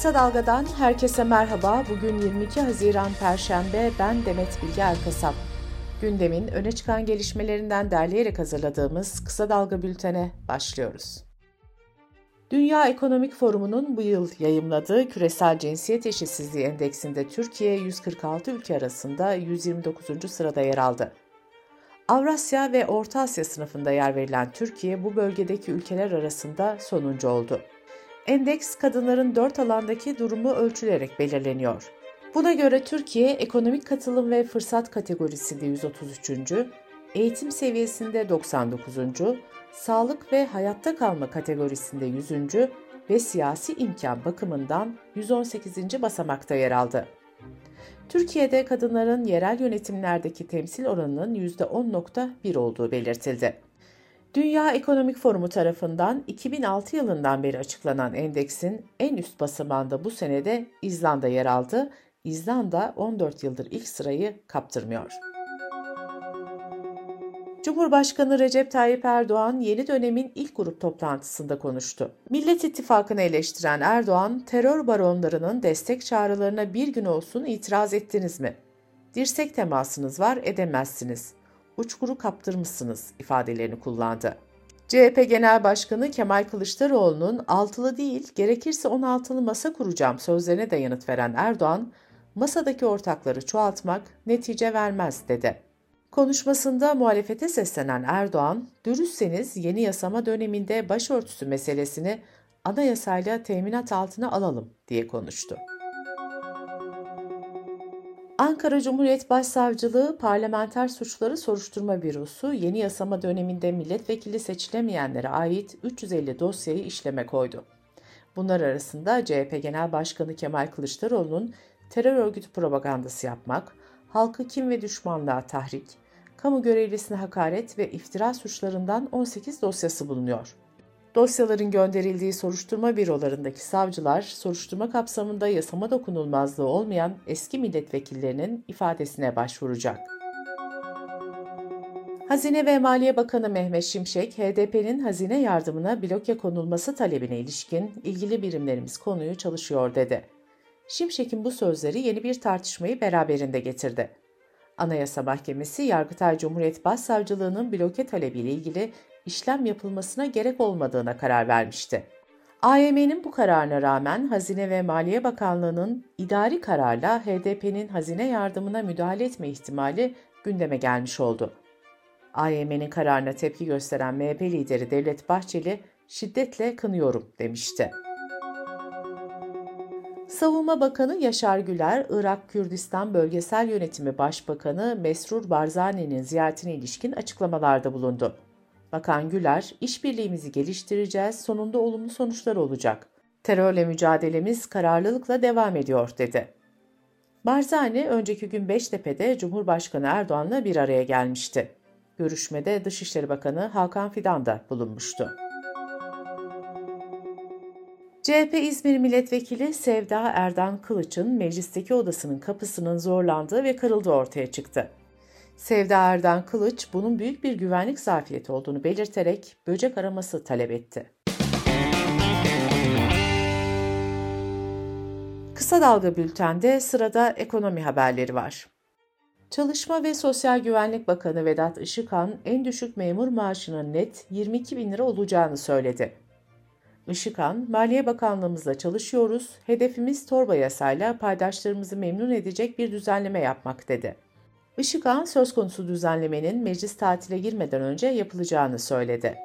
Kısa Dalga'dan herkese merhaba. Bugün 22 Haziran Perşembe. Ben Demet Bilge Erkasap. Gündemin öne çıkan gelişmelerinden derleyerek hazırladığımız Kısa Dalga bültene başlıyoruz. Dünya Ekonomik Forumu'nun bu yıl yayımladığı Küresel Cinsiyet Eşitsizliği Endeksinde Türkiye 146 ülke arasında 129. sırada yer aldı. Avrasya ve Orta Asya sınıfında yer verilen Türkiye bu bölgedeki ülkeler arasında sonuncu oldu. Endeks kadınların dört alandaki durumu ölçülerek belirleniyor. Buna göre Türkiye ekonomik katılım ve fırsat kategorisinde 133. eğitim seviyesinde 99. sağlık ve hayatta kalma kategorisinde 100. ve siyasi imkan bakımından 118. basamakta yer aldı. Türkiye'de kadınların yerel yönetimlerdeki temsil oranının %10.1 olduğu belirtildi. Dünya Ekonomik Forumu tarafından 2006 yılından beri açıklanan endeksin en üst basamağında bu senede İzlanda yer aldı. İzlanda 14 yıldır ilk sırayı kaptırmıyor. Cumhurbaşkanı Recep Tayyip Erdoğan yeni dönemin ilk grup toplantısında konuştu. Millet İttifakı'nı eleştiren Erdoğan, terör baronlarının destek çağrılarına bir gün olsun itiraz ettiniz mi? Dirsek temasınız var edemezsiniz. Uçkuru kaptırmışsınız ifadelerini kullandı. CHP Genel Başkanı Kemal Kılıçdaroğlu'nun altılı değil gerekirse 16'lı masa kuracağım sözlerine de yanıt veren Erdoğan, masadaki ortakları çoğaltmak netice vermez dedi. Konuşmasında muhalefete seslenen Erdoğan, dürüstseniz yeni yasama döneminde başörtüsü meselesini anayasayla teminat altına alalım diye konuştu. Ankara Cumhuriyet Başsavcılığı Parlamenter Suçları Soruşturma Bürosu yeni yasama döneminde milletvekili seçilemeyenlere ait 350 dosyayı işleme koydu. Bunlar arasında CHP Genel Başkanı Kemal Kılıçdaroğlu'nun terör örgütü propagandası yapmak, halkı kim ve düşmanlığa tahrik, kamu görevlisine hakaret ve iftira suçlarından 18 dosyası bulunuyor. Dosyaların gönderildiği soruşturma bürolarındaki savcılar, soruşturma kapsamında yasama dokunulmazlığı olmayan eski milletvekillerinin ifadesine başvuracak. Hazine ve Maliye Bakanı Mehmet Şimşek, HDP'nin hazine yardımına bloke konulması talebine ilişkin ilgili birimlerimiz konuyu çalışıyor dedi. Şimşek'in bu sözleri yeni bir tartışmayı beraberinde getirdi. Anayasa Mahkemesi, Yargıtay Cumhuriyet Başsavcılığı'nın bloke talebiyle ilgili işlem yapılmasına gerek olmadığına karar vermişti. AYM'nin bu kararına rağmen Hazine ve Maliye Bakanlığı'nın idari kararla HDP'nin hazine yardımına müdahale etme ihtimali gündeme gelmiş oldu. AYM'nin kararına tepki gösteren MHP lideri Devlet Bahçeli şiddetle kınıyorum demişti. Savunma Bakanı Yaşar Güler, Irak Kürdistan Bölgesel Yönetimi Başbakanı Mesrur Barzani'nin ziyaretine ilişkin açıklamalarda bulundu. Bakan Güler, işbirliğimizi geliştireceğiz, sonunda olumlu sonuçlar olacak. Terörle mücadelemiz kararlılıkla devam ediyor, dedi. Barzani, önceki gün Beştepe'de Cumhurbaşkanı Erdoğan'la bir araya gelmişti. Görüşmede Dışişleri Bakanı Hakan Fidan da bulunmuştu. CHP İzmir Milletvekili Sevda Erdan Kılıç'ın meclisteki odasının kapısının zorlandığı ve kırıldığı ortaya çıktı. Sevda Erdan Kılıç bunun büyük bir güvenlik zafiyeti olduğunu belirterek böcek araması talep etti. Kısa Dalga Bülten'de sırada ekonomi haberleri var. Çalışma ve Sosyal Güvenlik Bakanı Vedat Işıkhan en düşük memur maaşının net 22 bin lira olacağını söyledi. Işıkhan, Maliye Bakanlığımızla çalışıyoruz, hedefimiz torba yasayla paydaşlarımızı memnun edecek bir düzenleme yapmak dedi. Işıkhan söz konusu düzenlemenin meclis tatile girmeden önce yapılacağını söyledi.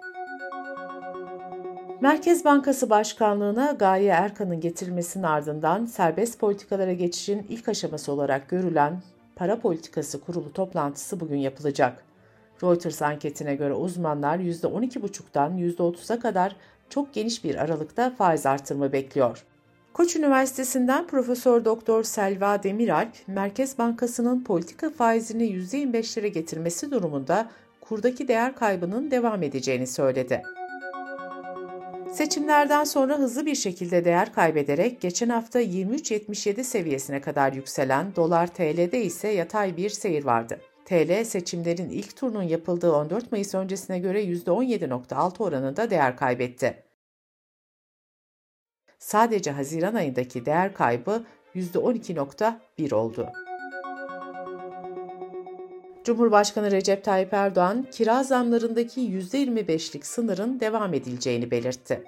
Merkez Bankası Başkanlığı'na Gaye Erkan'ın getirilmesinin ardından serbest politikalara geçişin ilk aşaması olarak görülen Para Politikası Kurulu toplantısı bugün yapılacak. Reuters anketine göre uzmanlar %12,5'dan %30'a kadar çok geniş bir aralıkta faiz artırımı bekliyor. Koç Üniversitesi'nden Profesör Doktor Selva Demiralp, Merkez Bankası'nın politika faizini %25'lere getirmesi durumunda kurdaki değer kaybının devam edeceğini söyledi. Seçimlerden sonra hızlı bir şekilde değer kaybederek geçen hafta 23.77 seviyesine kadar yükselen dolar TL'de ise yatay bir seyir vardı. TL seçimlerin ilk turunun yapıldığı 14 Mayıs öncesine göre %17.6 oranında değer kaybetti. Sadece Haziran ayındaki değer kaybı %12.1 oldu. Cumhurbaşkanı Recep Tayyip Erdoğan, kira zamlarındaki %25'lik sınırın devam edileceğini belirtti.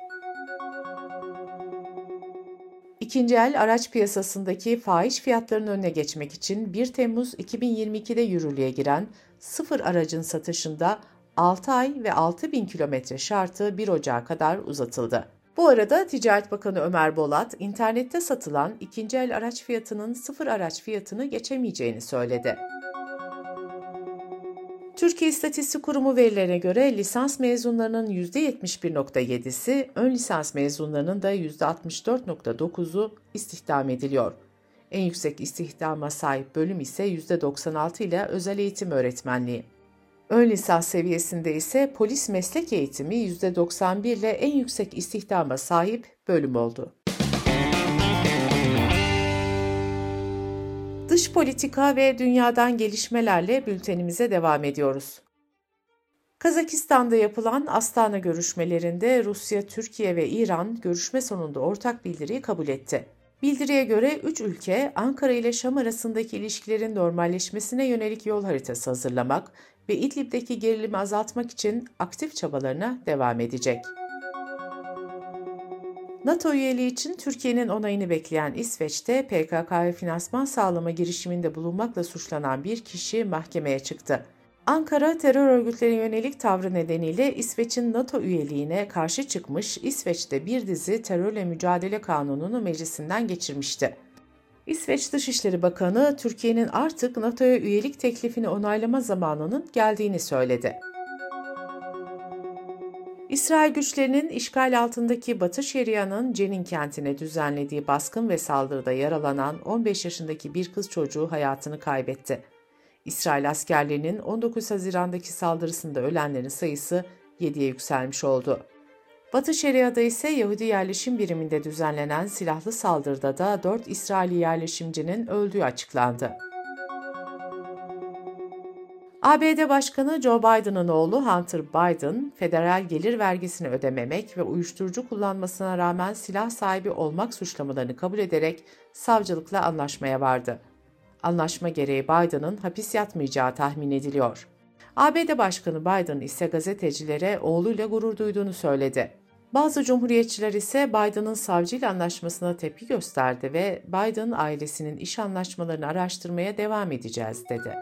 İkinci el araç piyasasındaki fahiş fiyatlarının önüne geçmek için 1 Temmuz 2022'de yürürlüğe giren sıfır aracın satışında 6 ay ve 6 bin kilometre şartı 1 Ocağı kadar uzatıldı. Bu arada Ticaret Bakanı Ömer Bolat, internette satılan ikinci el araç fiyatının sıfır araç fiyatını geçemeyeceğini söyledi. Türkiye İstatistik Kurumu verilerine göre lisans mezunlarının %71.7'si, ön lisans mezunlarının da %64.9'u istihdam ediliyor. En yüksek istihdama sahip bölüm ise %96 ile özel eğitim öğretmenliği. Ön lisans seviyesinde ise polis meslek eğitimi %91 ile en yüksek istihdama sahip bölüm oldu. Dış politika ve dünyadan gelişmelerle bültenimize devam ediyoruz. Kazakistan'da yapılan Astana görüşmelerinde Rusya, Türkiye ve İran görüşme sonunda ortak bildiriyi kabul etti. Bildiriye göre üç ülke Ankara ile Şam arasındaki ilişkilerin normalleşmesine yönelik yol haritası hazırlamak ve İdlib'deki gerilimi azaltmak için aktif çabalarına devam edecek. NATO üyeliği için Türkiye'nin onayını bekleyen İsveç'te PKK'ya finansman sağlama girişiminde bulunmakla suçlanan bir kişi mahkemeye çıktı. Ankara terör örgütlerine yönelik tavrı nedeniyle İsveç'in NATO üyeliğine karşı çıkmış, İsveç'te bir dizi terörle mücadele kanununu meclisinden geçirmişti. İsveç Dışişleri Bakanı Türkiye'nin artık NATO'ya üyelik teklifini onaylama zamanının geldiğini söyledi. İsrail güçlerinin işgal altındaki Batı Şeria'nın Cenin kentine düzenlediği baskın ve saldırıda yaralanan 15 yaşındaki bir kız çocuğu hayatını kaybetti. İsrail askerlerinin 19 Haziran'daki saldırısında ölenlerin sayısı 7'ye yükselmiş oldu. Batı Şeria'da ise Yahudi yerleşim biriminde düzenlenen silahlı saldırıda da 4 İsraili yerleşimcinin öldüğü açıklandı. ABD Başkanı Joe Biden'ın oğlu Hunter Biden, federal gelir vergisini ödememek ve uyuşturucu kullanmasına rağmen silah sahibi olmak suçlamalarını kabul ederek savcılıkla anlaşmaya vardı. Anlaşma gereği Biden'ın hapis yatmayacağı tahmin ediliyor. ABD Başkanı Biden ise gazetecilere oğluyla gurur duyduğunu söyledi. Bazı cumhuriyetçiler ise Biden'ın savcıyla anlaşmasına tepki gösterdi ve Biden ailesinin iş anlaşmalarını araştırmaya devam edeceğiz dedi.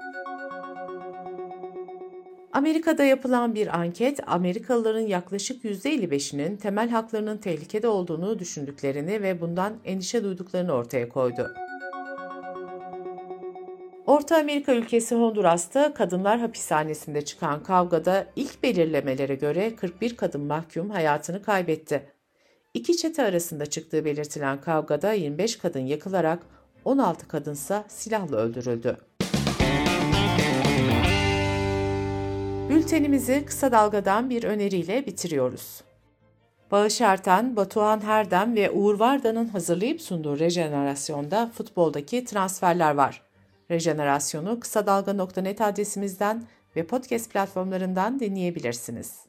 Amerika'da yapılan bir anket, Amerikalıların yaklaşık %55'inin temel haklarının tehlikede olduğunu düşündüklerini ve bundan endişe duyduklarını ortaya koydu. Orta Amerika ülkesi Honduras'ta kadınlar hapishanesinde çıkan kavgada ilk belirlemelere göre 41 kadın mahkum hayatını kaybetti. İki çete arasında çıktığı belirtilen kavgada 25 kadın yakılarak 16 kadınsa silahla öldürüldü. Bültenimizi kısa dalgadan bir öneriyle bitiriyoruz. Bağış Erten, Batuhan Herdem ve Uğur Varda'nın hazırlayıp sunduğu rejenerasyonda futboldaki transferler var. Rejenerasyonu kısa dalga.net adresimizden ve podcast platformlarından dinleyebilirsiniz.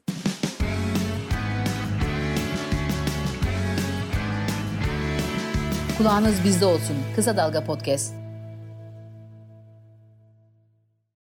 Kulağınız bizde olsun. Kısa Dalga Podcast.